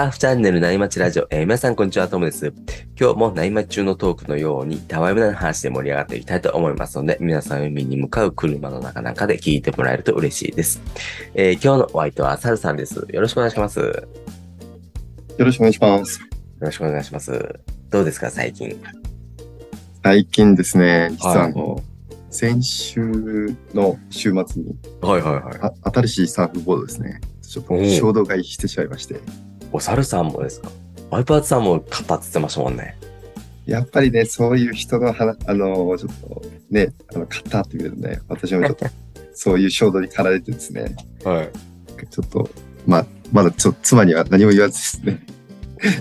サーフチャンネル内町ラジオ、えー皆さんこんにちは、トムです。今日も内町中のトークのように、たわいもない話で盛り上がっていきたいと思いますので、皆さん海に向かう車の中なんかで聞いてもらえると嬉しいです。えー今日のお相手はサルさんです。よろしくお願いします。よよろしくお願いします。ろしくお願いします。どうですか、最近？最近ですね、実はあはいの、先週の週末にはいはいはい。あ新しいサーフボードですね、ちょっと衝動買いしてしまいまして、お猿さんもですか？ワイパーツさんも買ってましたもんね。やっぱりね、そういう人の話、あの、ちょっとね、あの、買ったって見るとね、私もちょっと、そういう衝動に駆られてですね、はい。ちょっと、まあ、まだちょっと妻には何も言わずですね、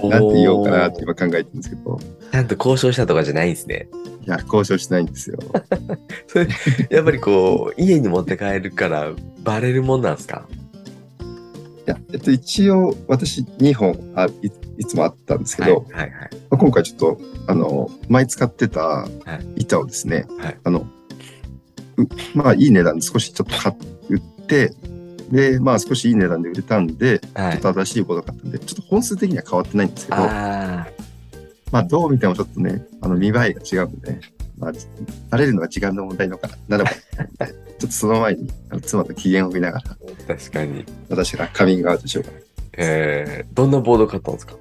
なんて言おうかなって今考えてるんですけど、ちゃんと交渉したとかじゃないんですね。いや、交渉しないんですよ。それやっぱりこう、家に持って帰るからバレるもんなんですか？いや、えっと、一応、私2本あいいつもあったんですけど、はいはいはい。まあ今回ちょっと、あの、前使ってた板をですね、はい。あの、うまあいい値段で少しちょっと買っ売って、で、まあ少しいい値段で売れたんで、はい。ちょっと新しいボード買ったんで、ちょっと本数的には変わってないんですけど、あまあどう見てもちょっとね、あの見栄えが違うんで、まあ、バレるのは時間の問題のかな、ならば、ちょっとその前に、妻と機嫌を見ながら、あ、確かに。私がカミングアウトしようかな。えー、どんなボード買ったんですか？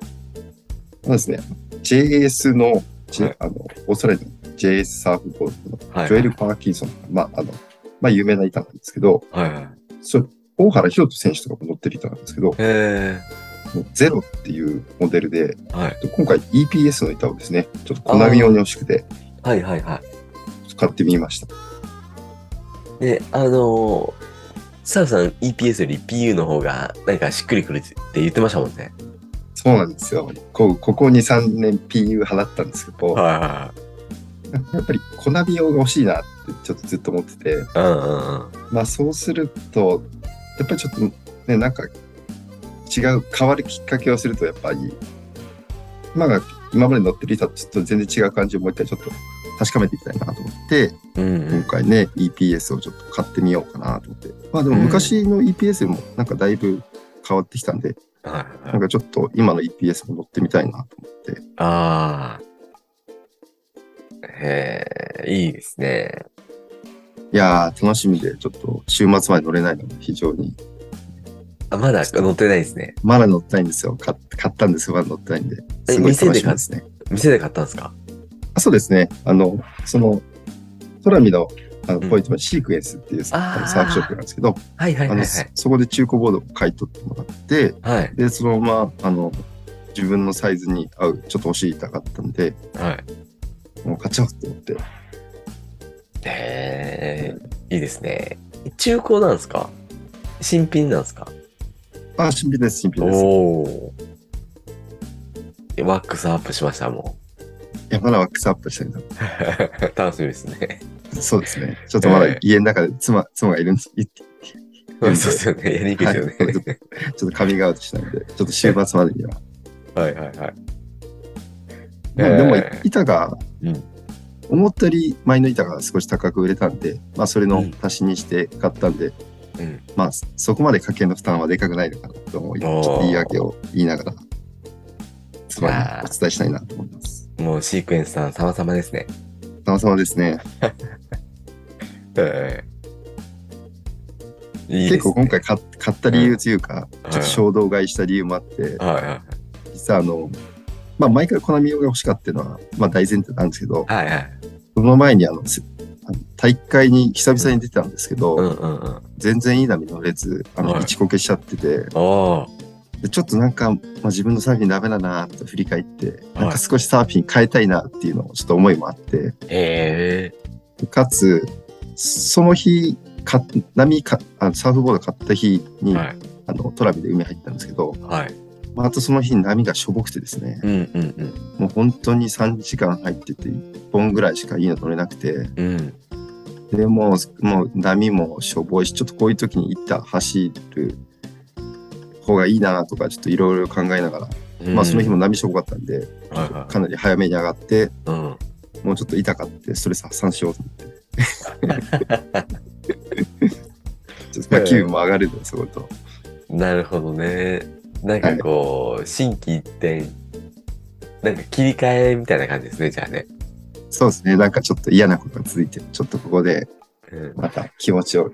そうですね、JS の、J はいあの、オーストラリアの JS サーフボードのはい。ジョエル・パーキンソン、まあ、あの、まあ、有名な板なんですけど、はいはい。そ大原宏斗選手とかも乗ってる板なんですけど、えもうゼロっていうモデルで、ー、はい。今回 EPS の板をですね、ちょっと小波用に欲しくてはいはいは買ってみました。い。で、あのー、サウさん EPS より PU の方がなんかしっくりくるって言ってましたもんね。そうなんですよ。こうここ2、3年 PU 払ったんですけど、はいはやっぱり小波用が欲しいなってちょっとずっと思ってて。うんうんうん。まあそうすると、やっぱりちょっとね、なんか違う、変わるきっかけをすると、やっぱり、まあ今まで乗ってる板とちょっと全然違う感じをもう一回ちょっと確かめていきたいなと思って、うんうん。今回ね、EPS をちょっと買ってみようかなと思って。まあでも昔の EPS もなんかだいぶ変わってきたんで、はいはないん。かちょっと今の EPS も乗ってみたいなと思って。ああ。へえ、いいですね。いやー、楽しみで、ちょっと週末まで乗れないので非常に。あ、まだ乗ってないですね。まだ乗ってないんですよ。買買ったんですよ。まだ乗ってないんで。えすごい店で買っ楽しみですね。店で買ったんですか？あそうですね。あの、その、トラミのあのうんポイントのシークエンスっていう、サーフショップなんですけど、はいはいはいはい。そこで中古ボードを買い取ってもらって、はい。で、そのまま、あの、自分のサイズに合う、ちょっと欲しい板があったんで、はい。もう買っちゃおうと思って。へえ、いいですね。中古なんですか？新品なんですか？あ、新品です、新品です。いおお。ワックスアップしました、もや、まだワックスアップしたいな。う。楽しみですね。そうですね。ちょっとまだええ家の中で妻、妻がいるんです。いそうですよね。やりにくいですよね。はいちょっとカミングアウトしたんで、ちょっと週末までには。はいはいはい。まあ、でもええ、板がうん、思ったより前の板が少し高く売れたんで、まあ、それのうん足しにして買ったんで、うん。まあ、そこまで家計の負担はでかくないのかなと思い、ちょっと言い訳を言いながら、妻にお伝えしたいなと思います。もうシークエンスさん様々ですね。たまたまですね。ええいいですね結構今回買買った理由というか、うんちょっと衝動買いした理由もあって、はいはい実はあの、まあ、毎回コナミ用が欲しかったのは、まあ、大前提なんですけど、はいはい。その前にあの、せあの大会に久々に出てたんですけど、うんうんうん。全然いい波乗れず、あの、はい打ちこけしちゃってて、おーでちょっとなんか、まあ、自分のサーフィンダメだなと振り返って、なんか少しサーフィン変えたいなっていうのをちょっと思いもあって、へえ。かつ、その日、か波かあのサーフボード買った日に、はい。あのトラビで海入ったんですけど、はい。まあ、あとその日波がしょぼくてですね、うんうんうん。もう本当に3時間入ってて1本ぐらいしかいいの乗れなくて、うん。でもう、もう波もしょぼいし、ちょっとこういう時に板走る方がいいなとか、ちょっといろいろ考えながら、まあその日も波しょぼかったんで、はいはかなり早めに上がって、い。うん。もうちょっと痛かって、ストレス発散しようと思って。ちょ気分も上がるんで、そこと。なるほどね。なんかこう、心機一転、なんか切り替えみたいな感じですね、じゃあね。そうですね。なんかちょっと嫌なことが続いて、ちょっとここでうん、また気持ちを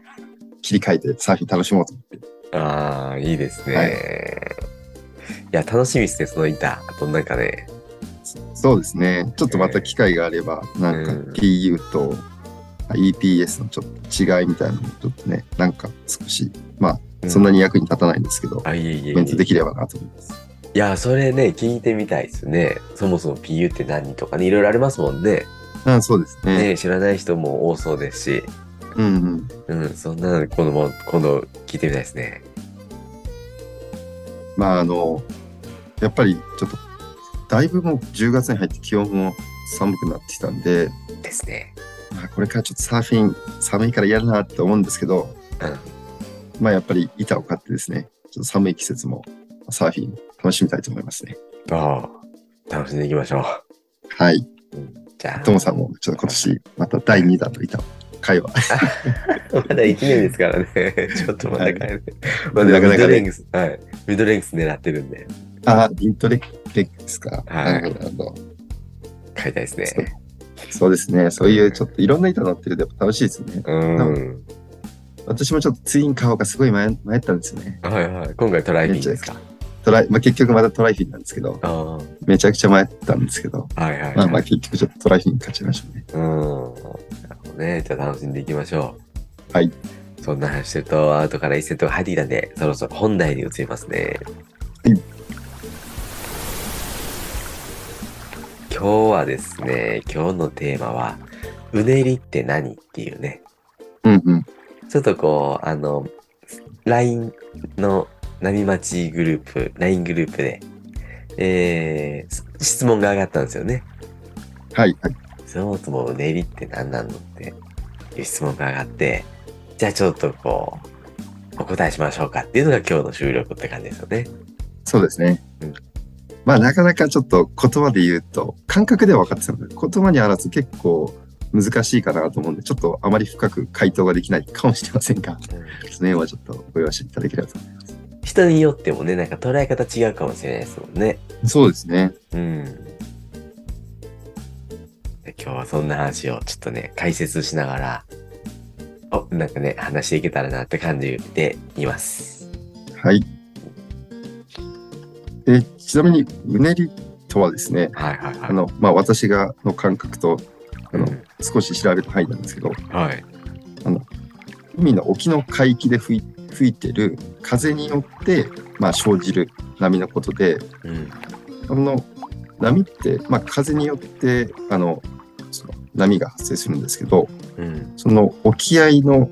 切り替えてサーフィン楽しもうと思って。ああ、いいですね。はいい、や、楽しみですね、その板。あとなんかね、そうですね。ちょっとまた機会があれば、なんかうん PU と EPS のちょっと違いみたいなのもちょっとね、なんか少し、まあ、そんなに役に立たないんですけど、あ、いえいえいえメンツできればなと思います。いや、それね、聞いてみたいですね。そもそも PU って何とかね、いろいろありますもんね。あそうですね。ね、知らない人も多そうですし、うんうん。うん、そんなの今度も、今度聞いてみたいですね。まあ、あの、やっぱりちょっと、だいぶもう10月に入って気温も寒くなってきたんで、ですね。まあ、これからちょっとサーフィン寒いから嫌だなって思うんですけど、うん。まあやっぱり板を買ってですね、ちょっと寒い季節もサーフィン楽しみたいと思いますね。ああ、楽しんでいきましょはい。う。じゃともさんもちょっと今年また第2弾の板を買えば。あ、まだ1年ですからね。ちょっとまだ帰る。まなだミかなかねドレングス、はい。ミドレングス狙ってるんで、あ、イントレックですか。はいなるほど。買いたいですね。そうですね。そういうちょっといろんな板乗ってるとやっぱ楽しいですね。うん。私もちょっとツイン買おうかすごい迷迷ったんですよね。はいはい。今回トライフィンですか？トライ、まあ、結局またトライフィンなんですけど、あめちゃくちゃ迷ったんですけど、あ、はいはい、はい。まあまあ結局ちょっとトライフィン買っちましたね。うん。ね。じゃあ楽しんでいきましょう。はい。そんな話してると、アウトから1セットが入ってきたんで、そろそろ本題に移りますね。はい今日はですね、今日のテーマは、うねりって何っていうね、うんうん。ちょっとこう、あの、LINE の波待ちグループ、LINE グループで、えー、質問が上がったんですよね。はいはい。そもそもうねりって何なのっていう質問が上がって、じゃあちょっとこう、お答えしましょうかっていうのが今日の収録って感じですよね。そうですね。うんまあなかなかちょっと言葉で言うと、感覚では分かってたので、言葉に表す結構難しいかなと思うんで、ちょっとあまり深く回答ができないかもしれませんが、その辺はちょっとご容赦いただければと思いま人によってもね、なんか捉え方違うかもしれないですもんね。す。そうですね。うん。で今日はそんな話をちょっとね、解説しながら、お、なんかね、話していけたらなって感じでいます。はい。えちなみに、うねりとはですね、はいはいはい。あの、まあ私がの感覚と、あの、うん少し調べた範囲なんですけど、はい。海の沖の海域で吹い吹いてる風によって、まあ、生じる波のことで、うん。この波って、まあ、風によってあのその波が発生するんですけど、うん。その沖合の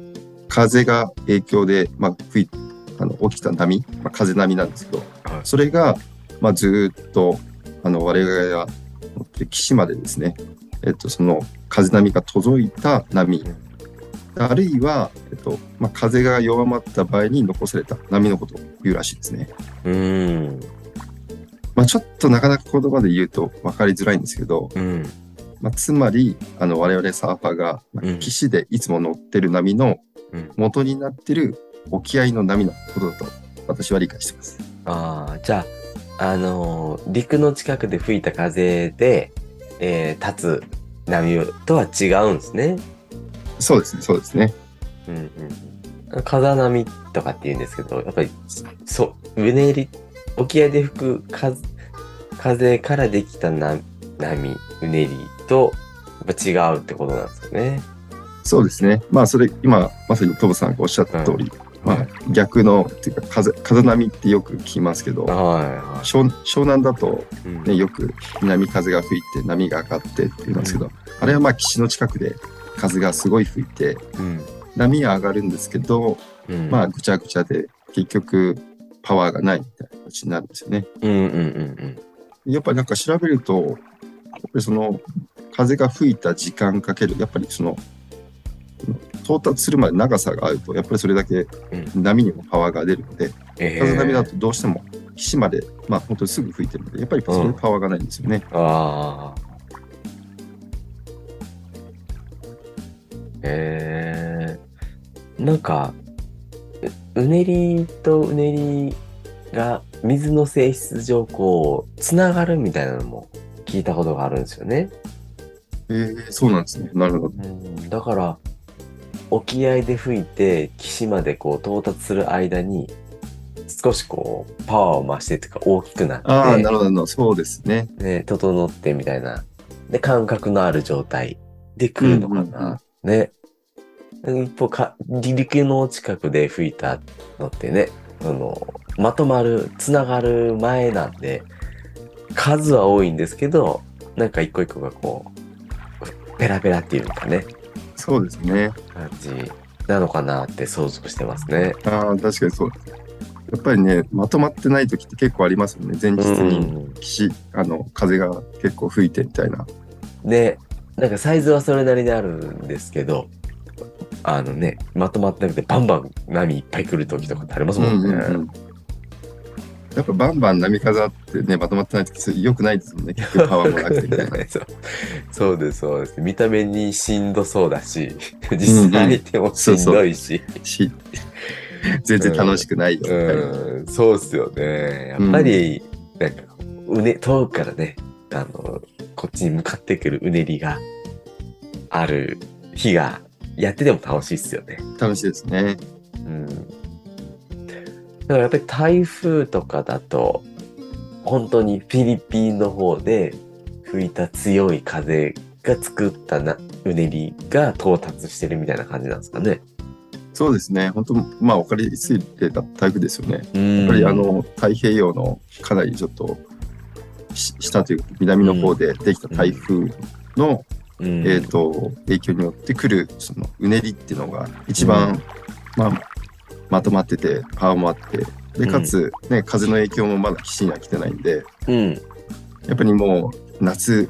風が影響で、まあ、吹いあの起きた波、まあ、風波なんですけど、はいそれが、まあ、ずーっとあの我々が岸までですね、えっと、その風波が届いた波、あるいは、えっとまあ、風が弱まった場合に残された波のことを言うらしいですね。うん。まあ、ちょっとなかなか言葉で言うと分かりづらいんですけど、うん。まあ、つまりあの我々サーファーが、まあうん岸でいつも乗ってる波のうん元になってる沖合の波のことだと私は理解してます。ああ、じゃあ、あのー陸の近くで吹いた風で、えー立つ波とは違うんですね。そうですね、そうですね。うんうんうん。風波とかって言うんですけど、やっぱり、そう、うねり、沖合で吹く風風からできたな波、うねりと、違うってことなんですよね。そうですね。まあそれ今まさにトムさんがおっしゃった通り、まあ、逆のっていうか風風波ってよく聞きますけど、はいは湘湘南だと、い。うんね、よく南風が吹いて波が上がってって言いますけど、あれはまあ岸の近くで風がすごい吹いてうん波は上がるんですけど、うん、まあぐちゃぐちゃで結局パワーがないみたいな形になるんですよね。うんうんうんやっぱりなんか調べると、やっぱりその風が吹いた時間かける、やっぱりその到達するまで長さがあると、やっぱりそれだけうん波にもパワーが出るので、えー風波だとどうしても岸まで、まあ本当にすぐ吹いてるので、やっぱりそれでパワーがないんですよね。ああ。えー、なんか、ううねりとうねりが水の性質上、こう、つながるみたいなのも聞いたことがあるんですよね。えー、そうなんですね。なるほど。うん、だから、沖合で吹いて、岸までこう到達する間に、少しこう、パワーを増してというか大きくなって、ああ、なるほど。そうですね。ね、整ってみたいな。で、感覚のある状態で来るのかな。うんうんうんね。一方か、離陸の近くで吹いたのってね、あの、まとまる、つながる前なんで、数は多いんですけど、なんか一個一個がこう、ペラペラっていうかね、そうですね。感じなのかなって想像してますね。ああ、確かにそう。やっぱりね、まとまってない時って結構ありますよね。前日にうん岸、あの、風が結構吹いてみたいな。で、なんかサイズはそれなりにあるんですけど、あのね、まとまってなくてバンバン波いっぱい来る時とかってありますもんね。やっぱバンバン波風あってね、まとまってない時それ良くないですもんね。結局パワーもなくてみたいな。そうです、そうです。見た目にしんどそうだし、実際相手もしんどいし、し、全然楽しくないよみたいな。うん、そうっすよね。やっぱり、なんか、うね、遠くからね、あの、こっちに向かってくるうねりがある日が、やってても楽しいっすよね。楽しいですね。うん。だからやっぱり台風とかだと、本当にフィリピンの方で吹いた強い風が作ったなうねりが到達してるみたいな感じなんですかね。そうですね。本当まあ分かりやすい例だ台風ですよね。ややっぱりあ、の太平洋のかなりちょっとし下というか南の方でできた台風の、うんえー、と影響によってくるそのうねりっていうのが一番、まあ、まとまっててパワーもあってでかつ、ね風の影響もまだ岸には来てないんでうん。やっぱりもう夏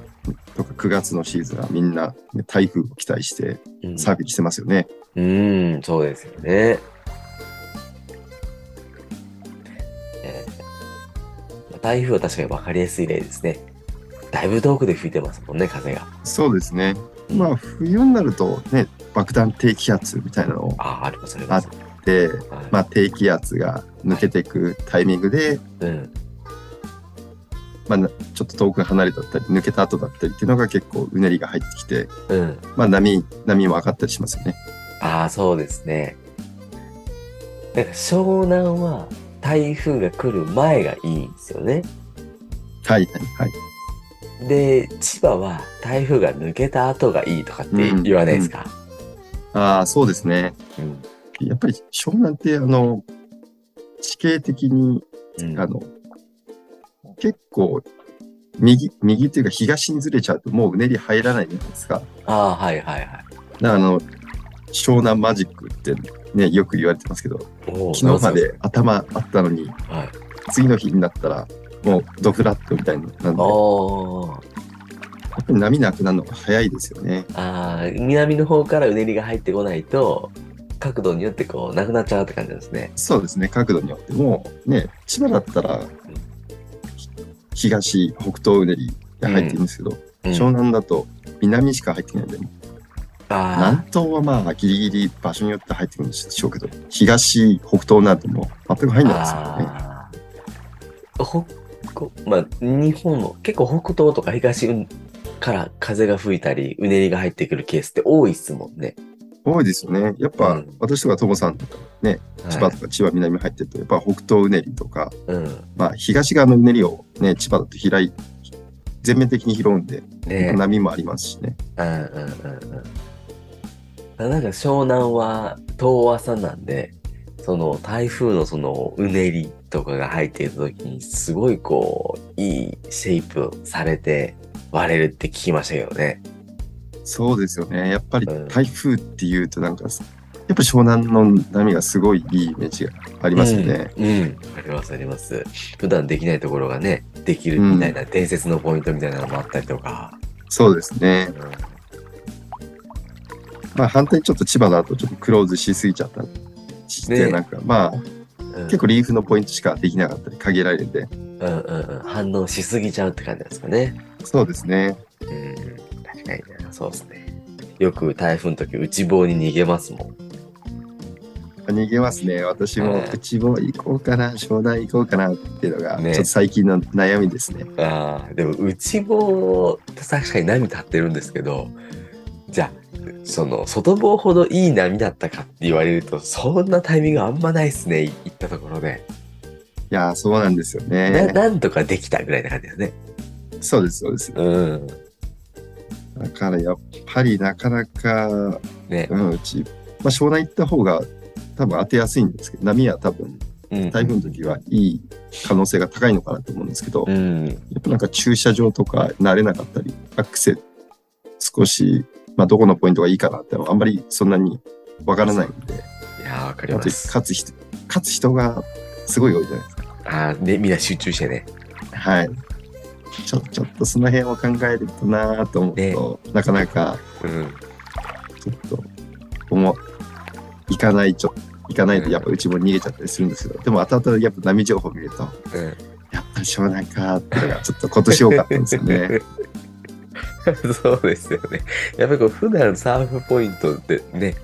とか9月のシーズンはみんな、ね台風を期待してうんサービスしてますよね。うん、そうですよね。えー台風は確かに分かりやすい例ですね。だいぶ遠くで吹いてますもんね、風が。そうですね。まあ冬になるとね爆弾低気圧みたいなのをああ、あります、あります。で、はいまあ、低気圧が抜けていくタイミングで、うん。まあ、なちょっと遠く離れだったり抜けた後だったりっていうのが結構うねりが入ってきて、うん。まあ、波波も上がったりしますよね。ああ、そうですね。なんか湘南は台風が来る前がいいんですよね。はいはいはい。で、千葉は台風が抜けた後がいいとかって言わないですか？ああそうですね。うん。やっぱり湘南ってあの地形的にうんあの結構右右っていうか東にずれちゃうともううねり入らないじゃないですか。ああ、はいはいはい。あの湘南マジックってねよく言われてますけど昨日まで頭あったのにはい。次の日になったらもうドフラットみたいになんでやっぱり波なくなるのが早いですよね。ああ、南の方からうねりが入ってこないと、角度によってこう、なくなっちゃうって感じなんですね。そうですね角度によってもね千葉だったら東北東うねりが入ってるんですけど、うん湘南だと南しか入ってないんで南あ東はまあギリギリ場所によって入ってくるんでしょうけど東北東になるともう全く入んないですよね。あー。ほこまあ、日本の結構北東とか東から風が吹いたり、うねりが入ってくるケースって多いっすもんね。多いですよね。やっぱ、うん私とかともさんとかね千葉とか千葉南入ってるとやっぱ北東うねりとかうん。まあ、東側のうねりをね、千葉だと開い、全面的に拾うんで、ね波もありますしね。うんうんうんうん。なんか湘南は遠浅なんで、その台風のそのうねりとかが入っている時にすごいこう、いいシェイプされて割れるって聞きましたけどね。そうですよね。やっぱりうん台風っていうとなんか、やっぱ湘南の波がすごいいいイメージがありますよね。うん。うんありますあります。普段できないところがね、できるみたいな伝説のポイントみたいなのもあったりとか。そうですねう。んまあ反対にちょっと千葉だとちょっとクローズしすぎちゃったりして、ねなんかまあうん結構リーフのポイントしかできなかったり限られて、うんうんうん。反応しすぎちゃうって感じですかね。そうですね。うん、確かにな、そうですね。よく台風の時内房に逃げますもん。逃げますね。私もはい内房行こうかな、湘南行こうかなっていうのが、ねちょっと最近の悩みですね。ああ、でも内房って確かに波立ってるんですけど、じゃあ、その外房ほどいい波だったかって言われると、そんなタイミングあんまないっすね、行ったところで。いやー、そうなんですよなね。なんとかできたぐらいな感じだよね。そうです、そうです。うん。だからやっぱりなかなか、ね。うん、うち、まあ、湘南行った方が多分当てやすいんですけど、波は多分うん。台風の時はいい可能性が高いのかなと思うんですけど、やうん。っぱなんか駐車場とか慣れなかったり、アクセ少し、まあ、どこのポイントがいいかなってあんまりそんなにわからないんで、いやー、わかります。勝つ人、勝つ人がすごい多いじゃないですか。ああ、ね、みんな集中してね。はい。ちょ、ちょっとその辺を考えるとなぁと思うと、なかなかうん。ちょっと、思う、行かないちょ、行かないでやっぱうちも逃げちゃったりするんですけど、でも後々やっぱ波情報見ると、うん。やっぱり湘南かっていうのがちょっと今年多かったんですよね。そうですよね。やっぱりこう普段サーフポイントってね、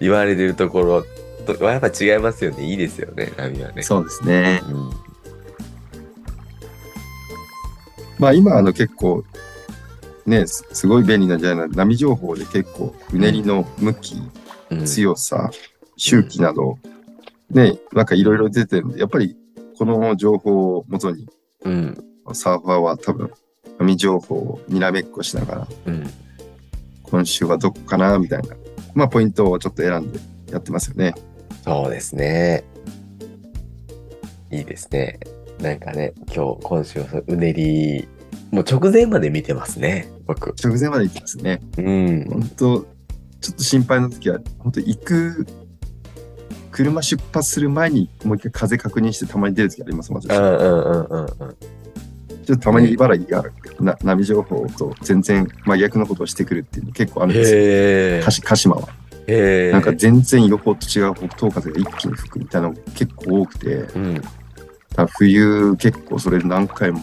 言われてるところとはやっぱ違いますよね。いいですよね、波はね。そうですね。うん。まあ今あの結構、ね、すすごい便利なんじゃないな。波情報で結構、うねりの向き、うん、強さ、周期など、ね、なんかいろいろ出てるんで、やっぱりこの情報をもとに、うん。サーファーは多分、波情報をにらめっこしながら、うん。今週はどこかなみたいな、まあポイントをちょっと選んでやってますよね。そうですね。いいですね。なんかね、今日、今週はうねり、もう直前まで見てますね、僕。直前まで行ってますね。うん。本当ちょっと心配な時は、本当行く、車出発する前にもう一回風確認してたまに出る時あります、私。ちうんょうんうんうんうん。っとたまに茨城がな波情報と全然真逆のことをしてくるっていうの結構あるんですよ。鹿。鹿島は。なんか全然予報と違う北東風が一気に吹くみたいなのが結構多くて、うん。冬結構それ何回も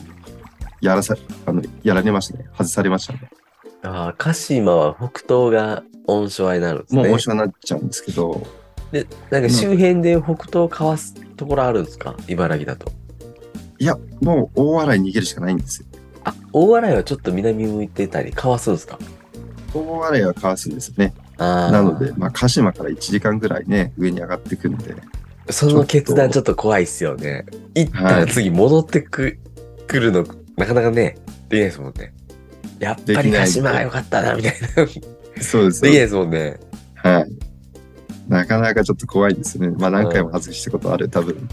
やらさ、あの、やられましたね。外されましたね。ああ、鹿島は北東が温床合になるんですね。もう面白くなっちゃうんですけど、で、なんか周辺で北東をかわすところあるんですか？茨城だと。いや、もう大洗逃げるしかないんですよ。あ、大洗はちょっと南向いてたり、かわすんですか？大洗はかわすんですよね。なので、まあ、鹿島から1時間ぐらいね、上に上がってくんで、その決断ちょっと怖いっすよね。行ったら次戻ってく,、くるの、なかなかね、できないですもんね。やっぱり鹿島が良かったな、みたいな。できそうですないですもんね。はい。なかなかちょっと怖いですね。まあ、何回も外したことある、多分、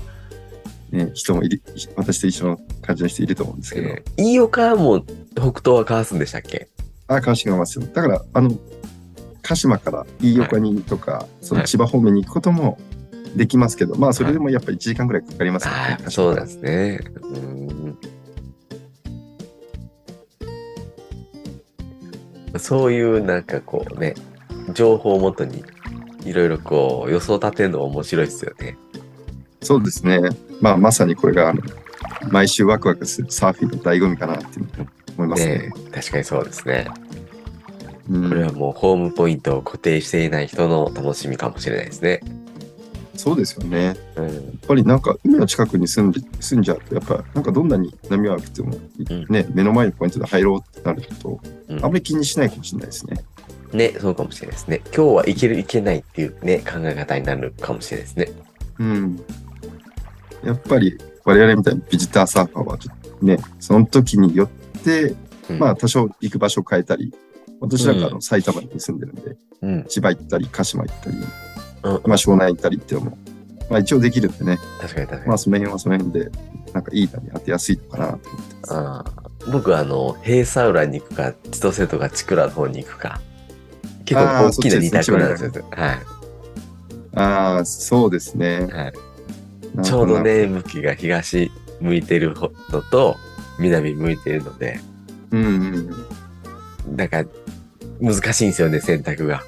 ね、人もいる、私と一緒の感じの人いると思うんですけど、えー飯岡も北東はかわすんでしたっけ？あ、川島ますよ。だから、あの、鹿島から飯岡にとか、その千葉方面に行くこともできますけど、まあ、それでもやっぱり1時間ぐらいかかりますよね。ああ、やっぱそうですね。うーんそういうなんかこうね、情報をもとにいろいろこう予想立てるの面白いですよね。そうですね。まあ、まさにこれが、あの、毎週ワクワクするサーフィンの醍醐味かなって思いますね。ね確かにそうですね。うんこれはもうホームポイントを固定していない人の楽しみかもしれないですね。そうですよね。やっうん。ぱりなんか海の近くに住んで住んじゃうと、やっぱなんかどんなに波が来ても、んね、目の前のポイントで入ろうってなると、うんあんまり気にしないかもしれないですね。ね、そうかもしれないですね。今日はいけるいけないっていうね、考え方になるかもしれないですね。うん。やっぱり我々みたいなビジターサーファーはちょっとね、その時によって、うんまあ多少行く場所を変えたり、私なんかあうの埼玉に住んでるんで、うん。千葉行ったり、鹿島行ったり、うん、まあ湘南行ったりっていうのも、まあ一応できるんでね、確かに確かに。まあその辺はその辺で、なんかいい波当てやすいのかなと思ってます。僕はあの、平佐浦に行くか、千歳とか千倉の方に行くか。結構大きな二そっちです択なんですよ。はい。ああ、そうですね。はい。ちょうどね、向きが東向いてるのと、南向いてるので、うんうんうん。なんか、難しいんですよね、選択が。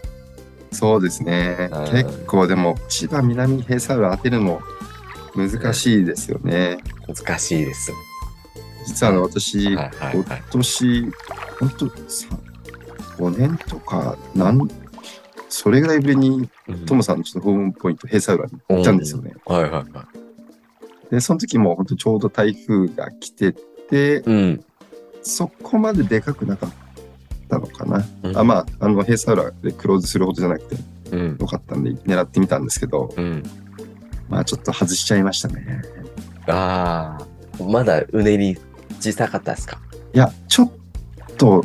そうですねうん。結構でも、千葉南平佐浦当てるのも難しいですよね。難しいです。実はあの私、はいはいはい。今年、本当さ、5年とか、なん、それぐらいぶりにうんトモさんのちょっとホームポイント、閉鎖裏に行ったんですよね。はいはいはい。で、その時も本当ちょうど台風が来てて、うん。そこまででかくなかったのかな。うんあまあ、あの、閉鎖裏でクローズするほどじゃなくてうん。よかったんで、狙ってみたんですけど、うん。まあちょっと外しちゃいましたね。ああ。まだうねり小さかったですか？いや、ちょっと、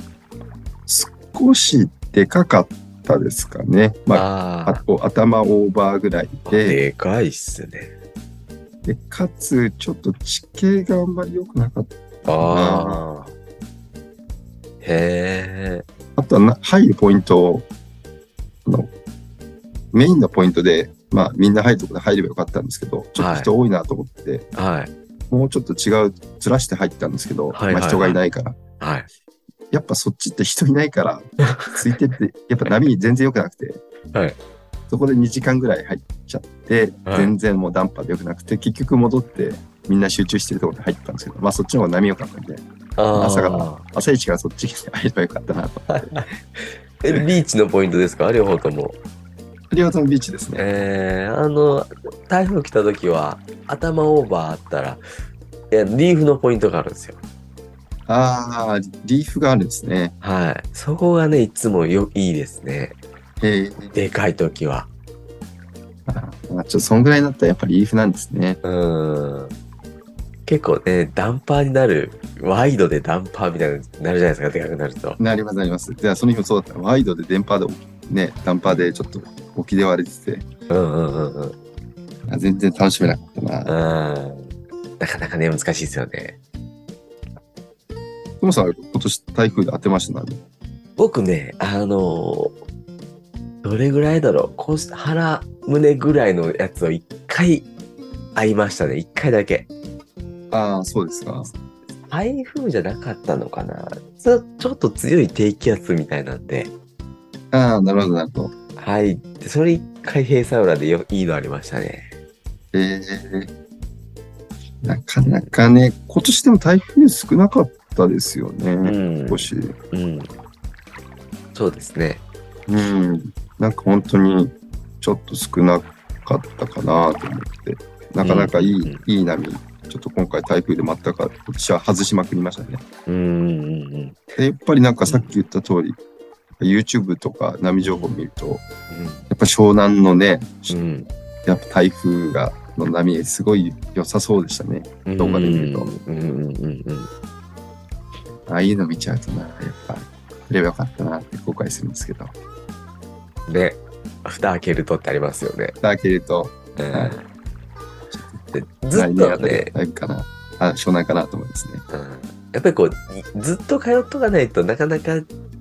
少しでかかったですかね。まあ、あ頭オーバーぐらいあ。で、でかいっすね。でかつ、ちょっと地形があんまり良くなかった。ああ。へえ。あとはな入るポイントを、あの、メインのポイントで、まあみんな入るとこで入ればよかったんですけど、ちょっと人多いなと思って、はい。もうちょっと違う、ずらして入ったんですけど、はいはいはいまあ人がいないから。はい。やっぱそっちって人いないから、ついてって、やっぱ波全然良くなくて、はいそこで2時間ぐらい入っちゃって、はい全然もうダンパーで良くなくて、結局戻って、みんな集中してるところに入ったんですけど、まあそっちの方が波良かったんで。朝から朝一からそっちに入ればよかったなと。え、ビーチのポイントですか？両方とも。リオトンビーチですね。えー、あの、台風来た時は、頭オーバーあったら、いや、リーフのポイントがあるんですよ。ああ、リーフがあるんですね。はい。そこがね、いつもよ、いいですね。へえ。でかい時は。あーまあ、ちょっとそんぐらいになったらやっぱりリーフなんですね。うん。結構ね、ダンパーになる、ワイドでダンパーみたいになるじゃないですか、でかくなると。なりますなります。じゃあその日もそうだった。ワイドで電波で、ね、ダンパーでちょっと沖で割れてて、うんうんうんうん。あ全然楽しめなかったな。うん。なかなかね、難しいですよね。トモさん、今年台風で当てましたね。僕ね、あのどれぐらいだろう、こうし腹胸ぐらいのやつを一回会いましたね。一回だけ。ああ、そうですか。台風じゃなかったのかなちょちょっと強い低気圧みたいなんで、ああ、なるほど、なるほど。はい。でそれ一回閉鎖裏でよいいのありましたね。ええなかなかね、今年でも台風少なかったですよね。うん。少し。うん。そうですね。うん。なんか本当にちょっと少なかったかなと思って。なかなかいい、うんいい波。ちょっと今回台風で全く今年は外しまくりましたね。うんでやっぱりなんかさっき言った通り、YouTube とか波情報を見ると、やっぱ湘南のね、うん。やっぱ台風が、の波すごい良さそうでしたね。うん。動画で見ると。ああいうの見ちゃうとな、やっぱ、振ればよかったなって後悔するんですけど。で、蓋開けるとってありますよね。だけれど、うんはいでず来っとね、台風かな。あ、湘南かなと思いますね。うんやっぱりこう、いずっと通っとかないとなかなか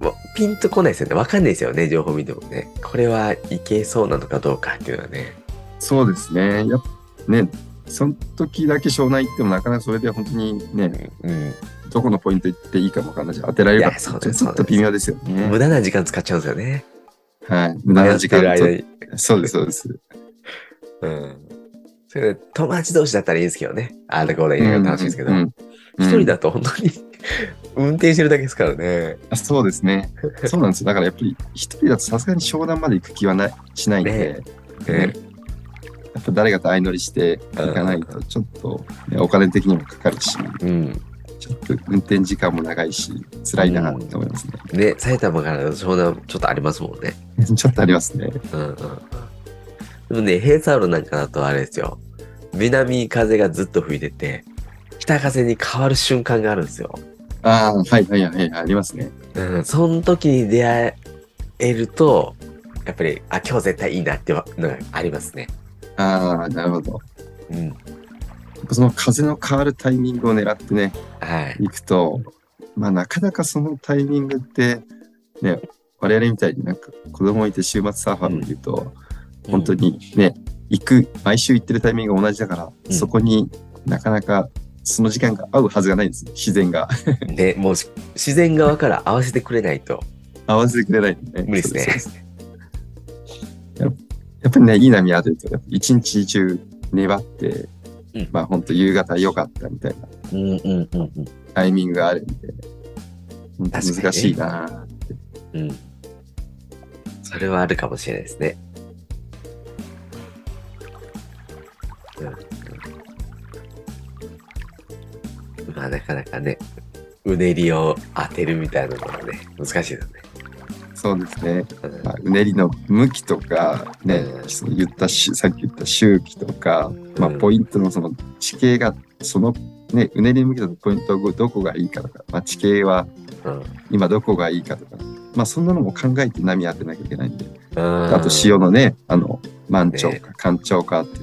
わピンとこないですよね。わかんないですよね、情報見てもね。これはいけそうなのかどうかっていうのはね。そうですね。やっぱね、その時だけ湘南行ってもなかなかそれで本当にね、うん。どこのポイント行っていいかもわかんないし、当てられるかちょっと微妙ですよね。無駄な時間使っちゃうんですよね。はい。無駄な時間。そうです、そうです。うん。それで友達同士だったらいいですけどね。ああだこうだ言うのが楽しいですけど。うんうん一人だと本当に 運転してるだけですからね。あそうですね。そうなんですよ。だからやっぱり一人だとさすがに湘南まで行く気はないしないんで、ねねやっぱ誰かと相乗りして行かないとちょっと、ね、お金的にもかかるし、うん。ちょっと運転時間も長いし、辛いなって思いますね。ね、埼玉からだと湘南ちょっとありますもんね。ちょっとありますね。うんうんうん。でもね、ヘイサウロなんかだとあれですよ。南風がずっと吹いてて、北風に変わる瞬間があるんですよ。ああ、はいはいはい、ありますね。うん、その時に出会えると、やっぱり、あ、今日絶対いいなってのがありますね。ああ、なるほど。うん。その風の変わるタイミングを狙ってね、はい。行くと、まあなかなかそのタイミングって、ね、我々みたいになんか子供いて週末サーファーをいると、本当にね、行く、毎週行ってるタイミングが同じだから、うんそこになかなかその時間が合うはずがないんです。自然が。うん。ね、もうし自然側から合わせてくれないと合わせてくれないね。無理ですねやっぱりね、いい波当てると、一日中粘って、うんまあ本当夕方良かったみたいなうんうんうんうん。タイミングがあるんで、難しいなって。うん。それはあるかもしれないですね。うん。うん、まあ、なかなかね、うねりを当てるみたいなのはね、難しいですね。そうですね。うんまあ、うねりの向きとか、ね、うんその言ったし、さっき言った周期とか、まあ、うんポイントのその地形が、その、ね、うねり向きだとポイントどこがいいかとか、まあ、地形はうん。今どこがいいかとか、まあ、そんなのも考えて波当てなきゃいけないんで、うんあと潮のね、あの、満潮ねか干潮かって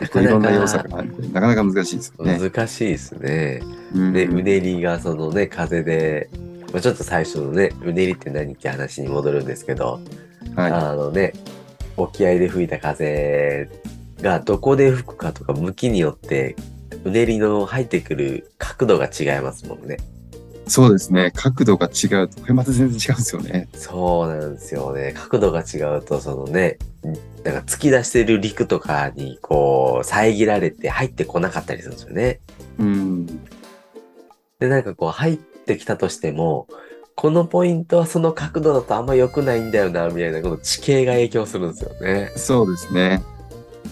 いろんな要素があなかなか難しいですよね。難しいですね。うんで、うねりがそのね、風で、まあ、ちょっと最初のね、うねりって何って話に戻るんですけど、はあのね、沖合で吹いた風がどこで吹くかとか向きによって、うねりの入ってくる角度が違いますもんね。い。そうですね。角度が違うと、これまた全然違うんですよね。そうなんですよね。角度が違うと、そのね、なんか突き出してる陸とかにこう遮られて入ってこなかったりするんですよね。うん。で、なんかこう入ってきたとしても、このポイントはその角度だとあんま良くないんだよな、みたいなこの地形が影響するんですよね。そうですね。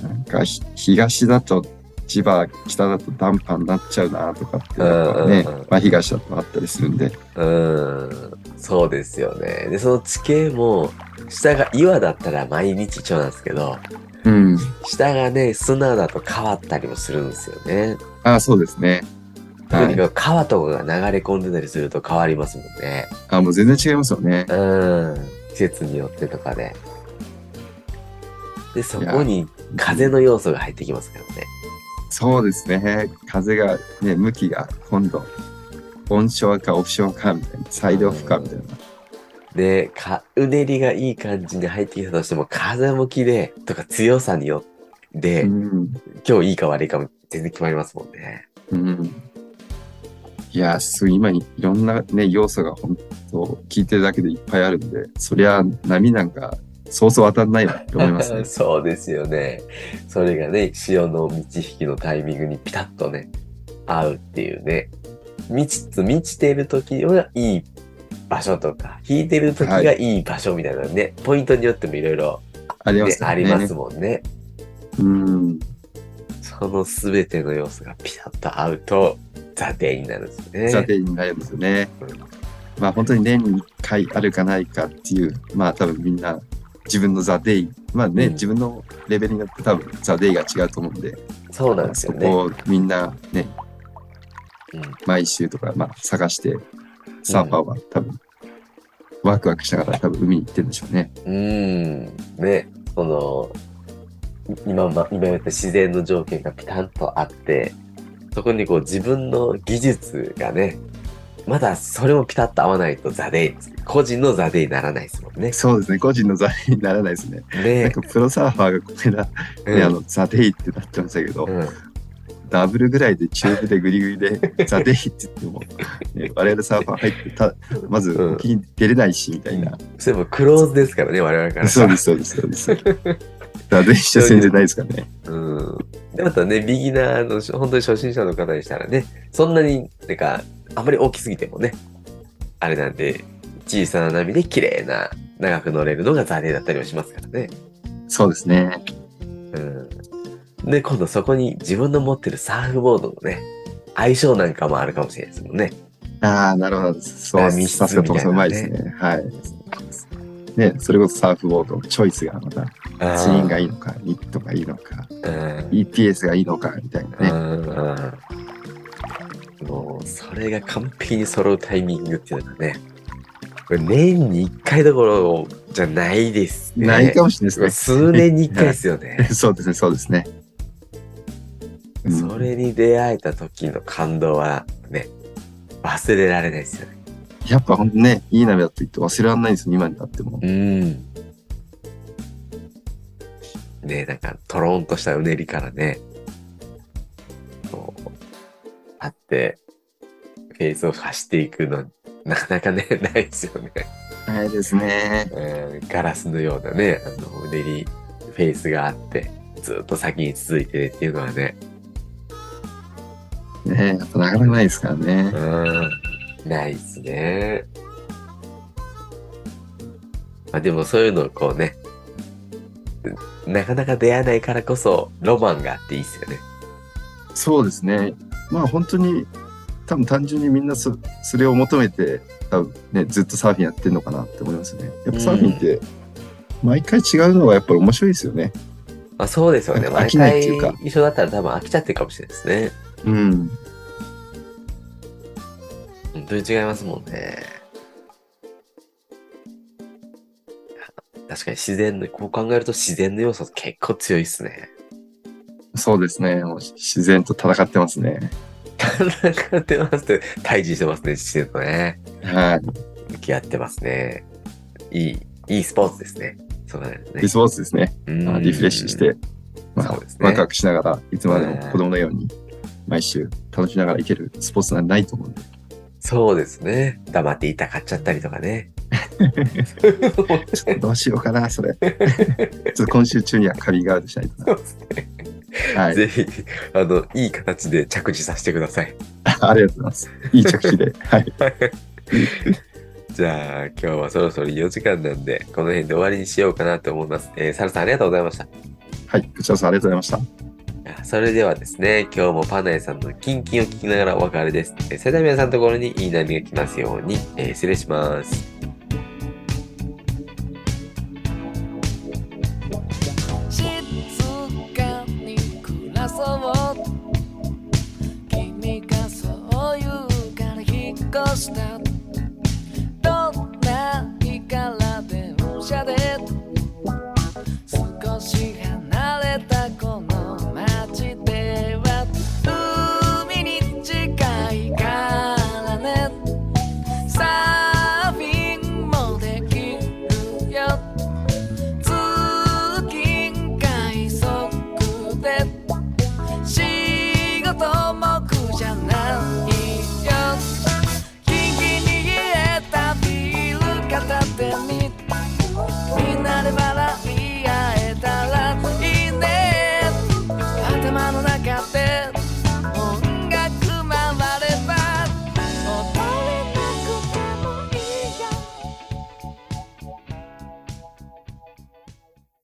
なんかひ東だと千葉、北だと暖波になっちゃうなとかって、ねうんうんうん、まあ東だとあったりするんで。うーん、そうですよね。で、その地形も、下が岩だったら毎日一緒なんですけど、うん。下がね、砂だと変わったりもするんですよね。あそうですね。はい。特に川とかが流れ込んでたりすると変わりますもんね。あもう全然違いますよね。うん、季節によってとかで。で、そこに風の要素が入ってきますからね。そうですね。風がね、向きが今度、オンショアかオフショアかみたいな、サイドオフかみたいな。で、か、うねりがいい感じに入ってきたとしても、風向きで、とか強さによって、うん。今日いいか悪いかも全然決まりますもんね。うん。いや、すごい今にいろんなね、要素が本当聞いてるだけでいっぱいあるんで、そりゃ波なんかそうそう当たんないなって思いますね。そうですよね。それがね、潮の満ち引きのタイミングにピタッとね、合うっていうね。満ち、満ちてる時はいい場所とか、引いてる時がいい場所みたいなね、ポイントによってもいろいろありますよね。ありますもんね。うん。そのすべての要素がピタッと合うと、ザデイになるんですね。査定になるんですよね。まあ本当に年に1回あるかないかっていう、まあ多分みんな自分のザ・デイ、まあね、うん自分のレベルによって多分ザ・デイが違うと思うんで、そうなんですよね。そこをみんなね、うん毎週とか、まあ、探して、サーファーは多分、ワクワクしながら多分海に行ってるんでしょうね。うーん。ね、その、今ま、今言った自然の条件がピタンとあって、そこにこう自分の技術がね、まだそれもピタッと合わないとザデイ、個人のザデイにならないですもんね。そうですね、個人のザ・デイにならないですね。なんねかプロサーファーがこの間、うんねあの the day ってなってましたけど、うんダブルぐらいでチューブでグリグリで the day って言っても、ね、我々サーファー入ってた、まずうん沖に出れないし、みたいな。そういえばクローズですからね、我々から。そうです、そうです、そうです。 the day じゃ全然ないですからね。うん。で、またね、ビギナーの、本当に初心者の方にしたらね、そんなに、なんか、あまり大きすぎてもね、あれなんで、小さな波で綺麗な、長く乗れるのがザデだったりもしますからね。そうですね。うん。で、今度そこに自分の持ってるサーフボードのね、相性なんかもあるかもしれないですもんね。ああ、なるほど。そう、あ密室さすがトモさんうみたいなねまいですね。はい。ね、それこそサーフボード、チョイスがまた、ツインがいいのか、ニットがいいのか、うん。EPS がいいのか、みたいなね。うん。もう、それが完璧に揃うタイミングっていうのがね、これ年に1回どころじゃないですね。ないかもしれないです数年に1回ですよねね。そうですね、そうですね。うんそれに出会えた時の感動はね、忘れられないですよね。やっぱほんとね、いい波だと言って忘れられないですよ、今になっても。うん。ねなんか、トロンとしたうねりからね、あって、フェースを走っていくの、なかなかね、ないですよね。ないですね。うんガラスのようなね、あの、うねり、フェースがあって、ずっと先に続いてるっていうのはね、ねやっぱなかなかないですからね。うん、ないっすね。まあでもそういうのをこうね、なかなか出会えないからこそ、ロマンがあっていいっすよね。そうですね。まあ本当に、多分単純にみんなそそれを求めて、多分ね、ずっとサーフィンやってるのかなって思いますね。やっぱサーフィンって、毎回違うのがやっぱり面白いですよね。まあそうですよね。飽きないっ回ていうか一緒だったら多分飽きちゃってるかもしれないですね。うん。本当に違いますもんね。確かに自然の、こう考えると自然の要素結構強いっすね。そうですね。もう自然と戦ってますね。戦ってますって、対峙してますね、自然とね。はい。向き合ってますね。いい、いいスポーツですね。そうだね。リスポーツですね。うんあリフレッシュして、まあねワクワクしながら、いつまでも子供のように、毎週楽しみながらいけるスポーツなんてないと思うんで。そうですね。黙っていたかっちゃったりとかね。ちょっとどうしようかな、それ。ちょっと今週中にはカビガードしないとそうですね。な。はい。ぜひ、あの、いい形で着地させてください。ありがとうございます。いい着地で。はい。じゃあ、今日はそろそろ4時間なんで、この辺で終わりにしようかなと思います。えー、サルさんありがとうございました。はい。こちらこそありがとうございました。それではですね、今日もパナエさんのキンキンを聞きながらお別れです。えーそれでは皆さんのところにいい波が来ますように、えー失礼します。そう。君がそう言うから引っ越した